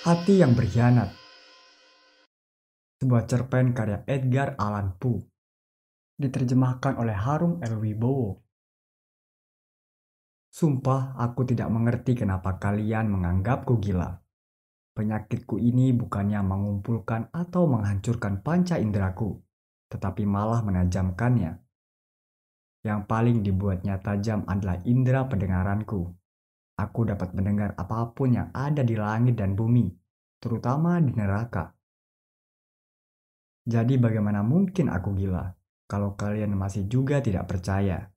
Hati yang berkhianat. Sebuah cerpen karya Edgar Allan Poe. Diterjemahkan oleh Harum El Wibowo. Sumpah aku tidak mengerti kenapa kalian menganggapku gila. Penyakitku ini bukannya mengumpulkan atau menghancurkan panca inderaku, tetapi malah menajamkannya. Yang paling dibuatnya tajam adalah indera pendengaranku. Aku dapat mendengar apa pun yang ada di langit dan bumi, terutama di neraka. Jadi bagaimana mungkin aku gila kalau kalian masih juga tidak percaya?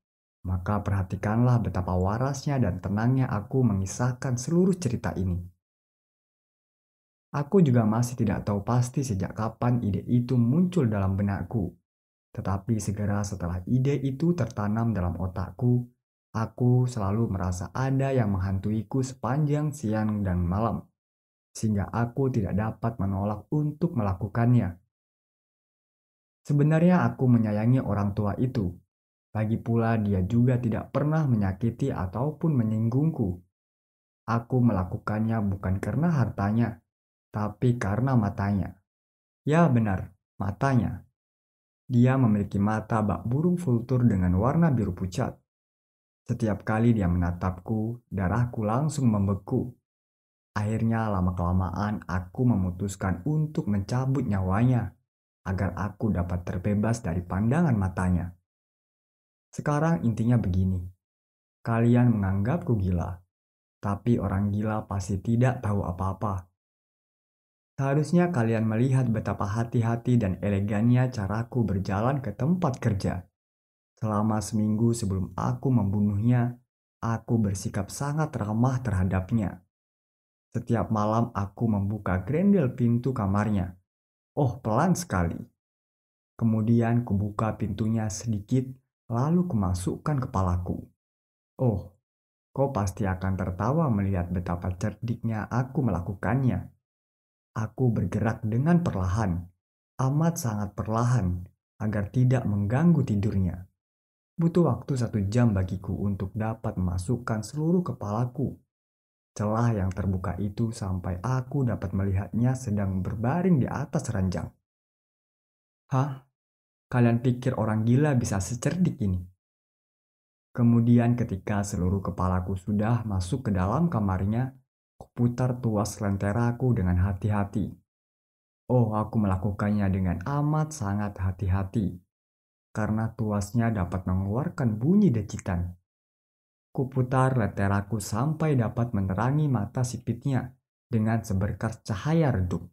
Maka perhatikanlah betapa warasnya dan tenangnya aku mengisahkan seluruh cerita ini. Aku juga masih tidak tahu pasti sejak kapan ide itu muncul dalam benakku. Tetapi segera setelah ide itu tertanam dalam otakku, aku selalu merasa ada yang menghantuiku sepanjang siang dan malam, sehingga aku tidak dapat menolak untuk melakukannya. Sebenarnya aku menyayangi orang tua itu, lagi pula dia juga tidak pernah menyakiti ataupun menyinggungku. Aku melakukannya bukan karena hartanya, tapi karena matanya. Ya benar, matanya. Dia memiliki mata bak burung vultur dengan warna biru pucat. Setiap kali dia menatapku, darahku langsung membeku. Akhirnya lama-kelamaan aku memutuskan untuk mencabut nyawanya agar aku dapat terbebas dari pandangan matanya. Sekarang intinya begini. Kalian menganggapku gila, tapi orang gila pasti tidak tahu apa-apa. Seharusnya kalian melihat betapa hati-hati dan elegannya caraku berjalan ke tempat kerja. Selama seminggu sebelum aku membunuhnya, aku bersikap sangat ramah terhadapnya. Setiap malam aku membuka grendel pintu kamarnya. Oh, pelan sekali. Kemudian kubuka pintunya sedikit lalu kemasukkan kepalaku. Oh, kau pasti akan tertawa melihat betapa cerdiknya aku melakukannya. Aku bergerak dengan perlahan, amat sangat perlahan, agar tidak mengganggu tidurnya. Butuh waktu satu jam bagiku untuk dapat memasukkan seluruh kepalaku. Celah yang terbuka itu sampai aku dapat melihatnya sedang berbaring di atas ranjang. Hah? Kalian pikir orang gila bisa secerdik ini? Kemudian ketika seluruh kepalaku sudah masuk ke dalam kamarnya, kuputar tuas lenteraku dengan hati-hati. Oh, aku melakukannya dengan amat sangat hati-hati, karena tuasnya dapat mengeluarkan bunyi decitan. Kuputar lenteraku sampai dapat menerangi mata sipitnya dengan seberkas cahaya redup.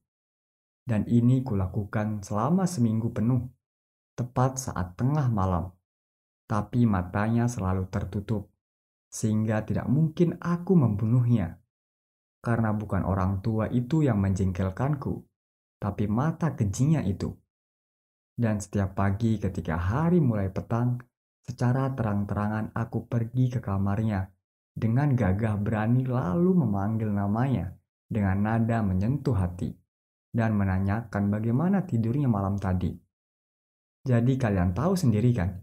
Dan ini kulakukan selama seminggu penuh tepat saat tengah malam, tapi matanya selalu tertutup, sehingga tidak mungkin aku membunuhnya. Karena bukan orang tua itu yang menjengkelkanku, tapi mata kejinya itu. Dan setiap pagi ketika hari mulai petang, secara terang-terangan aku pergi ke kamarnya dengan gagah berani lalu memanggil namanya dengan nada menyentuh hati dan menanyakan bagaimana tidurnya malam tadi. Jadi kalian tahu sendiri kan,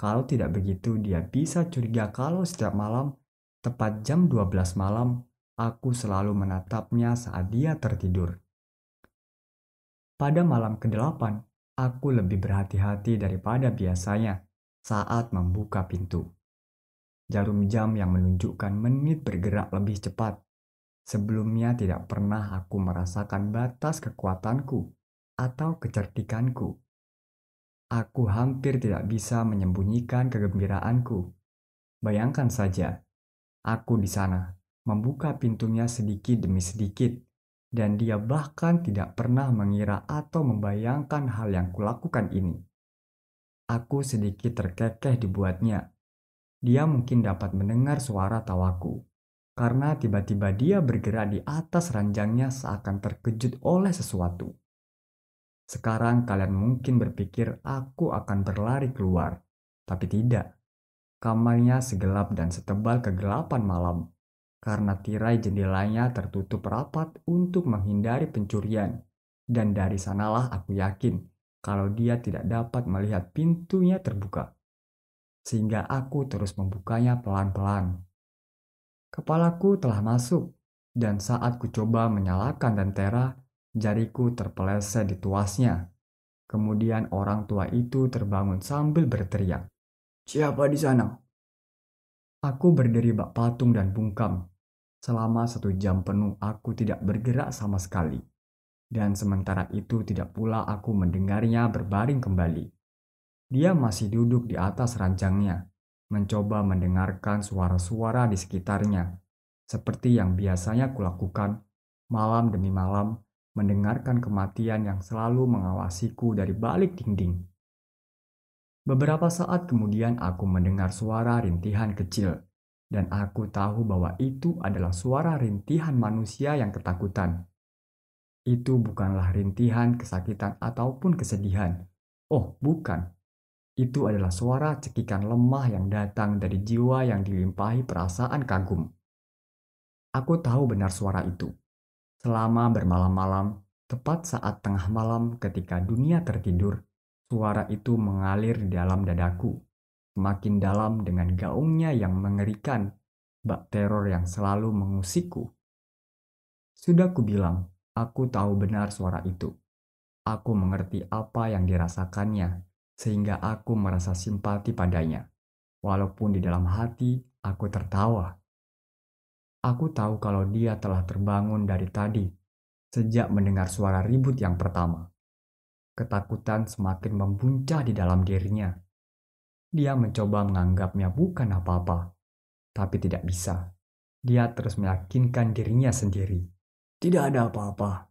kalau tidak begitu dia bisa curiga kalau setiap malam, tepat jam 12 malam, aku selalu menatapnya saat dia tertidur. Pada malam ke-8, aku lebih berhati-hati daripada biasanya saat membuka pintu. Jarum jam yang menunjukkan menit bergerak lebih cepat. Sebelumnya tidak pernah aku merasakan batas kekuatanku atau kecerdikanku Aku hampir tidak bisa menyembunyikan kegembiraanku. Bayangkan saja, aku di sana, membuka pintunya sedikit demi sedikit, dan dia bahkan tidak pernah mengira atau membayangkan hal yang kulakukan ini. Aku sedikit terkekeh dibuatnya. Dia mungkin dapat mendengar suara tawaku, karena tiba-tiba dia bergerak di atas ranjangnya seakan terkejut oleh sesuatu. Sekarang kalian mungkin berpikir aku akan berlari keluar, tapi tidak. Kamarnya segelap dan setebal kegelapan malam, karena tirai jendelanya tertutup rapat untuk menghindari pencurian. Dan dari sanalah aku yakin kalau dia tidak dapat melihat pintunya terbuka. Sehingga aku terus membukanya pelan-pelan. Kepalaku telah masuk, Dan saat ku coba menyalakan lentera, jariku terpeleset di tuasnya. Kemudian orang tua itu terbangun sambil berteriak. Siapa di sana? Aku berdiri bak patung dan bungkam. Selama satu jam penuh aku tidak bergerak sama sekali. Dan sementara itu tidak pula aku mendengarnya berbaring kembali. Dia masih duduk di atas ranjangnya, mencoba mendengarkan suara-suara di sekitarnya, seperti yang biasanya kulakukan malam demi malam, mendengarkan kematian yang selalu mengawasiku dari balik dinding. Beberapa saat kemudian aku mendengar suara rintihan kecil, dan aku tahu bahwa itu adalah suara rintihan manusia yang ketakutan. Itu bukanlah rintihan kesakitan ataupun kesedihan. Oh, bukan. Itu adalah suara cekikan lemah yang datang dari jiwa yang dilimpahi perasaan kagum. Aku tahu benar suara itu. Selama bermalam-malam, tepat saat tengah malam ketika dunia tertidur, suara itu mengalir di dalam dadaku, semakin dalam dengan gaungnya yang mengerikan, bak teror yang selalu mengusikku. Sudah kubilang, aku tahu benar suara itu. Aku mengerti apa yang dirasakannya, sehingga aku merasa simpati padanya. Walaupun di dalam hati aku tertawa. Aku tahu kalau dia telah terbangun dari tadi, sejak mendengar suara ribut yang pertama. Ketakutan semakin membuncah di dalam dirinya. Dia mencoba menganggapnya bukan apa-apa, tapi tidak bisa. Dia terus meyakinkan dirinya sendiri. Tidak ada apa-apa,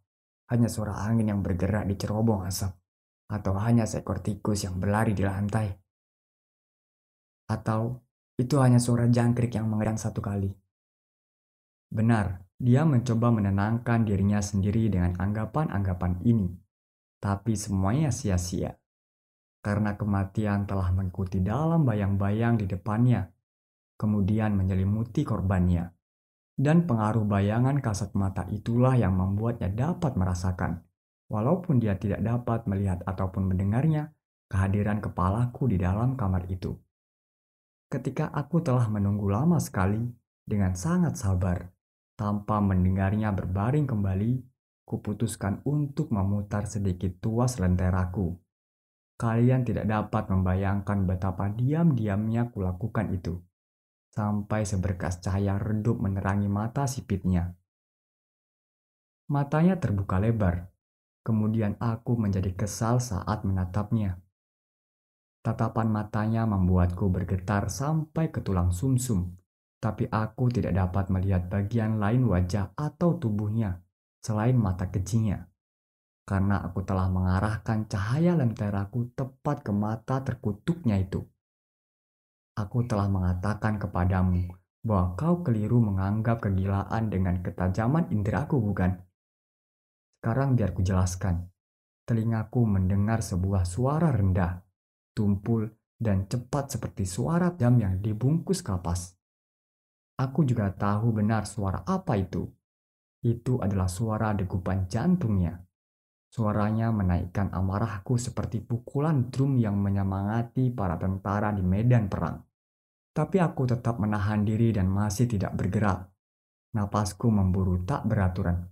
hanya suara angin yang bergerak di cerobong asap atau hanya seekor tikus yang berlari di lantai. Atau itu hanya suara jangkrik yang mengerang satu kali. Benar, dia mencoba menenangkan dirinya sendiri dengan anggapan-anggapan ini. Tapi semuanya sia-sia. Karena kematian telah mengikuti dalam bayang-bayang di depannya, kemudian menyelimuti korbannya. Dan pengaruh bayangan kasat mata itulah yang membuatnya dapat merasakan walaupun dia tidak dapat melihat ataupun mendengarnya, kehadiran kepalaku di dalam kamar itu. Ketika aku telah menunggu lama sekali, dengan sangat sabar, tanpa mendengarnya berbaring kembali, kuputuskan untuk memutar sedikit tuas lenteraku. Kalian tidak dapat membayangkan betapa diam-diamnya kulakukan itu. Sampai seberkas cahaya redup menerangi mata sipitnya. Matanya terbuka lebar, Kemudian aku menjadi kesal saat menatapnya. Tatapan matanya membuatku bergetar sampai ke tulang sumsum, tapi aku tidak dapat melihat bagian lain wajah atau tubuhnya selain mata kecilnya. Karena aku telah mengarahkan cahaya lenteraku tepat ke mata terkutuknya itu. Aku telah mengatakan kepadamu bahwa kau keliru menganggap kegilaan dengan ketajaman indraku bukan? Sekarang biar ku jelaskan. Telingaku mendengar sebuah suara rendah, tumpul, dan cepat seperti suara jam yang dibungkus kapas. Aku juga tahu benar suara apa itu. Itu adalah suara degupan jantungnya. Suaranya menaikkan amarahku seperti pukulan drum yang menyemangati para tentara di medan perang. Tapi aku tetap menahan diri dan masih tidak bergerak. Napasku memburu tak beraturan.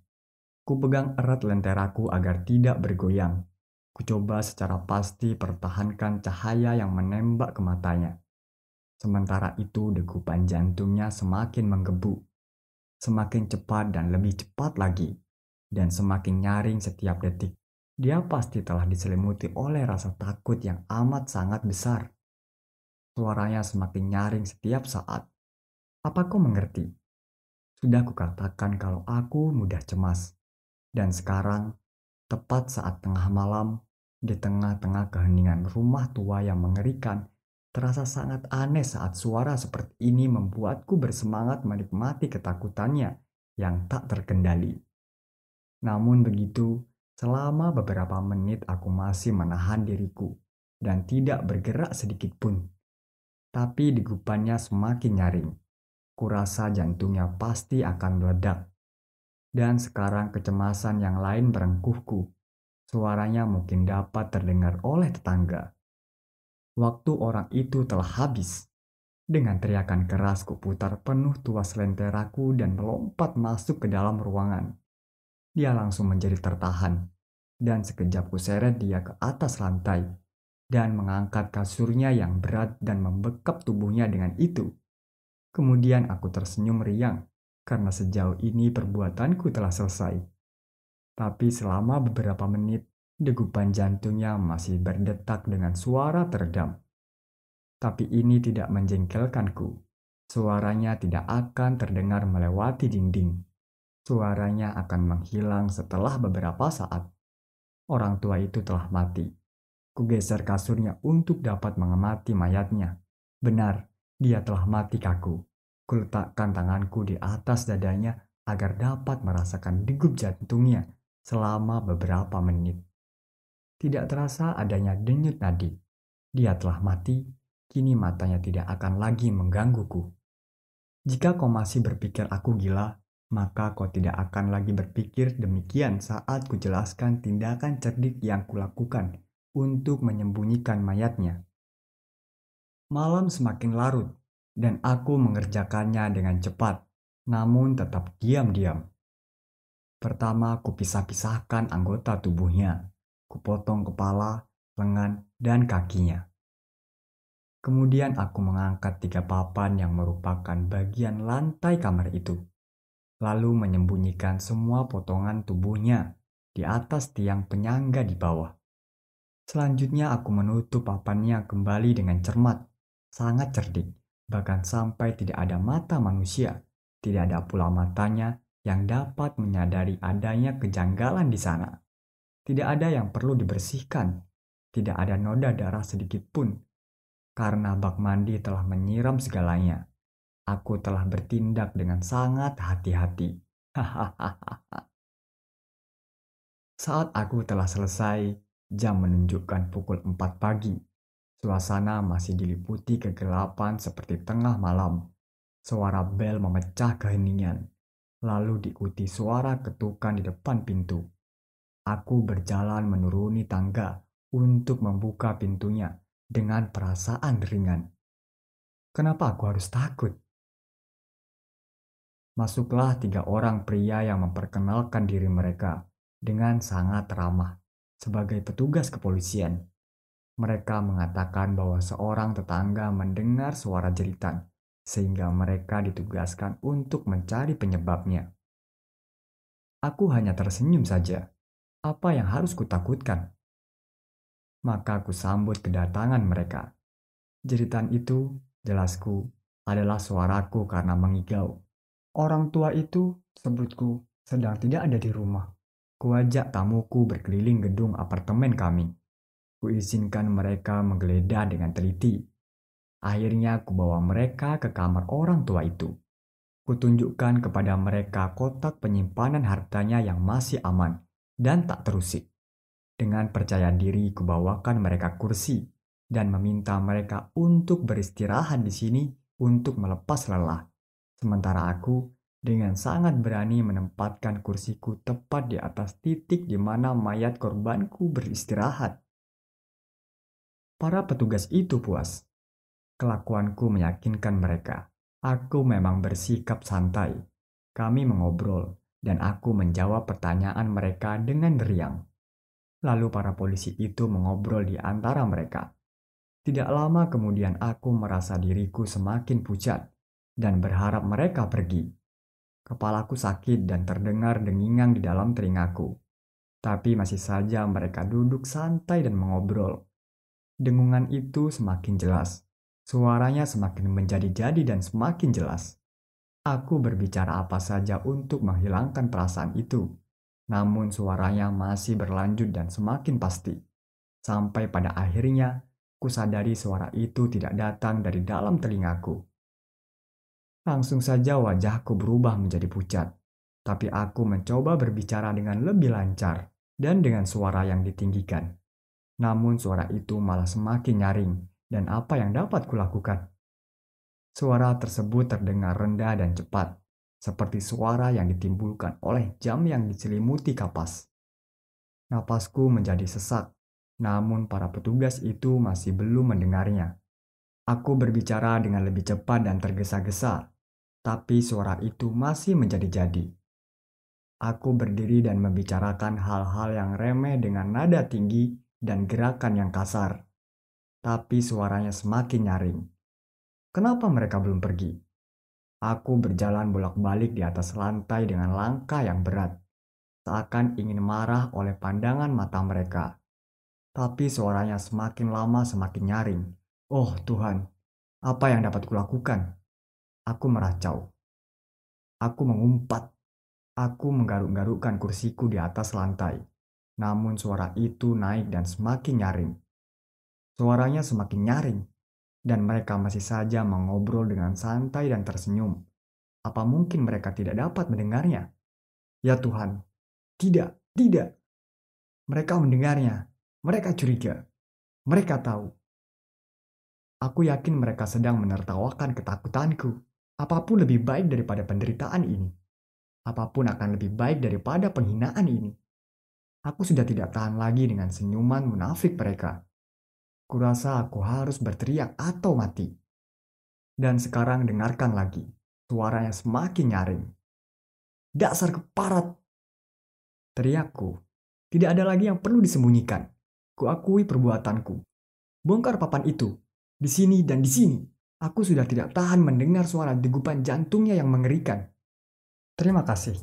Ku pegang erat lenteraku agar tidak bergoyang. Ku coba secara pasti pertahankan cahaya yang menembak ke matanya. Sementara itu degupan jantungnya semakin menggebu. Semakin cepat dan lebih cepat lagi. Dan semakin nyaring setiap detik. Dia pasti telah diselimuti oleh rasa takut yang amat sangat besar. Suaranya semakin nyaring setiap saat. Apa kau mengerti? Sudah kukatakan kalau aku mudah cemas. Dan sekarang, tepat saat tengah malam, di tengah-tengah keheningan rumah tua yang mengerikan, terasa sangat aneh saat suara seperti ini membuatku bersemangat menikmati ketakutannya yang tak terkendali. Namun begitu, selama beberapa menit aku masih menahan diriku dan tidak bergerak sedikit pun. Tapi digupannya semakin nyaring. Kurasa jantungnya pasti akan meledak. Dan sekarang kecemasan yang lain berengkuhku. Suaranya mungkin dapat terdengar oleh tetangga. Waktu orang itu telah habis. Dengan teriakan keras kuputar penuh tuas lenteraku dan melompat masuk ke dalam ruangan. Dia langsung menjadi tertahan, dan sekejap kuseret dia ke atas lantai dan mengangkat kasurnya yang berat dan membekap tubuhnya dengan itu. Kemudian aku tersenyum riang karena sejauh ini perbuatanku telah selesai. Tapi selama beberapa menit, degupan jantungnya masih berdetak dengan suara teredam. Tapi ini tidak menjengkelkanku. Suaranya tidak akan terdengar melewati dinding. Suaranya akan menghilang setelah beberapa saat. Orang tua itu telah mati. Kugeser kasurnya untuk dapat mengamati mayatnya. Benar, dia telah mati kaku. Kuletakkan tanganku di atas dadanya agar dapat merasakan degup jantungnya selama beberapa menit. Tidak terasa adanya denyut nadi. Dia telah mati kini matanya tidak akan lagi menggangguku. Jika kau masih berpikir aku gila, maka kau tidak akan lagi berpikir demikian saat kujelaskan tindakan cerdik yang kulakukan untuk menyembunyikan mayatnya. Malam semakin larut, dan aku mengerjakannya dengan cepat, namun tetap diam-diam. Pertama, kupisah-pisahkan anggota tubuhnya. Kupotong kepala, lengan, dan kakinya. Kemudian aku mengangkat tiga papan yang merupakan bagian lantai kamar itu, lalu menyembunyikan semua potongan tubuhnya di atas tiang penyangga di bawah. Selanjutnya aku menutup papannya kembali dengan cermat, sangat cerdik, bahkan sampai tidak ada mata manusia, tidak ada pula matanya yang dapat menyadari adanya kejanggalan di sana. Tidak ada yang perlu dibersihkan, tidak ada noda darah sedikit pun karena bak mandi telah menyiram segalanya. Aku telah bertindak dengan sangat hati-hati. Saat aku telah selesai, jam menunjukkan pukul 4 pagi. Suasana masih diliputi kegelapan seperti tengah malam. Suara bel memecah keheningan, lalu diikuti suara ketukan di depan pintu. Aku berjalan menuruni tangga untuk membuka pintunya dengan perasaan ringan. Kenapa aku harus takut? Masuklah tiga orang pria yang memperkenalkan diri mereka dengan sangat ramah sebagai petugas kepolisian. Mereka mengatakan bahwa seorang tetangga mendengar suara jeritan, sehingga mereka ditugaskan untuk mencari penyebabnya. Aku hanya tersenyum saja. Apa yang harus kutakutkan? maka aku sambut kedatangan mereka. Jeritan itu, jelasku, adalah suaraku karena mengigau. Orang tua itu, sebutku, sedang tidak ada di rumah. Kuajak tamuku berkeliling gedung apartemen kami. Kuizinkan mereka menggeledah dengan teliti. Akhirnya kubawa mereka ke kamar orang tua itu. Kutunjukkan kepada mereka kotak penyimpanan hartanya yang masih aman dan tak terusik. Dengan percaya diri kubawakan mereka kursi dan meminta mereka untuk beristirahat di sini untuk melepas lelah. Sementara aku dengan sangat berani menempatkan kursiku tepat di atas titik di mana mayat korbanku beristirahat. Para petugas itu puas. Kelakuanku meyakinkan mereka. Aku memang bersikap santai. Kami mengobrol, dan aku menjawab pertanyaan mereka dengan riang. Lalu para polisi itu mengobrol di antara mereka. Tidak lama kemudian aku merasa diriku semakin pucat dan berharap mereka pergi. Kepalaku sakit dan terdengar dengingan di dalam telingaku. Tapi masih saja mereka duduk santai dan mengobrol. Dengungan itu semakin jelas. Suaranya semakin menjadi-jadi dan semakin jelas. Aku berbicara apa saja untuk menghilangkan perasaan itu namun suaranya masih berlanjut dan semakin pasti. Sampai pada akhirnya, kusadari suara itu tidak datang dari dalam telingaku. Langsung saja wajahku berubah menjadi pucat, tapi aku mencoba berbicara dengan lebih lancar dan dengan suara yang ditinggikan. Namun suara itu malah semakin nyaring, dan apa yang dapat kulakukan? Suara tersebut terdengar rendah dan cepat, seperti suara yang ditimbulkan oleh jam yang diselimuti kapas. Napasku menjadi sesak, namun para petugas itu masih belum mendengarnya. Aku berbicara dengan lebih cepat dan tergesa-gesa, tapi suara itu masih menjadi-jadi. Aku berdiri dan membicarakan hal-hal yang remeh dengan nada tinggi dan gerakan yang kasar. Tapi suaranya semakin nyaring. Kenapa mereka belum pergi? Aku berjalan bolak-balik di atas lantai dengan langkah yang berat, seakan ingin marah oleh pandangan mata mereka. Tapi suaranya semakin lama semakin nyaring. Oh Tuhan, apa yang dapat kulakukan? Aku meracau. Aku mengumpat Aku menggaruk-garukkan kursiku di atas lantai. Namun suara itu naik dan semakin nyaring. Suaranya semakin nyaring, dan mereka masih saja mengobrol dengan santai dan tersenyum. Apa mungkin mereka tidak dapat mendengarnya? Ya Tuhan, tidak, tidak. Mereka mendengarnya, mereka curiga, mereka tahu. Aku yakin mereka sedang menertawakan ketakutanku. Apa pun lebih baik daripada penderitaan ini apa pun akan lebih baik daripada penghinaan ini. Aku sudah tidak tahan lagi dengan senyuman munafik mereka. Kurasa aku harus berteriak atau mati. Dan sekarang dengarkan lagi, suaranya semakin nyaring. Dasar keparat! Teriakku, tidak ada lagi yang perlu disembunyikan. Kuakui perbuatanku. Bongkar papan itu, di sini dan di sini. Aku sudah tidak tahan mendengar suara degupan jantungnya yang mengerikan. Terima kasih.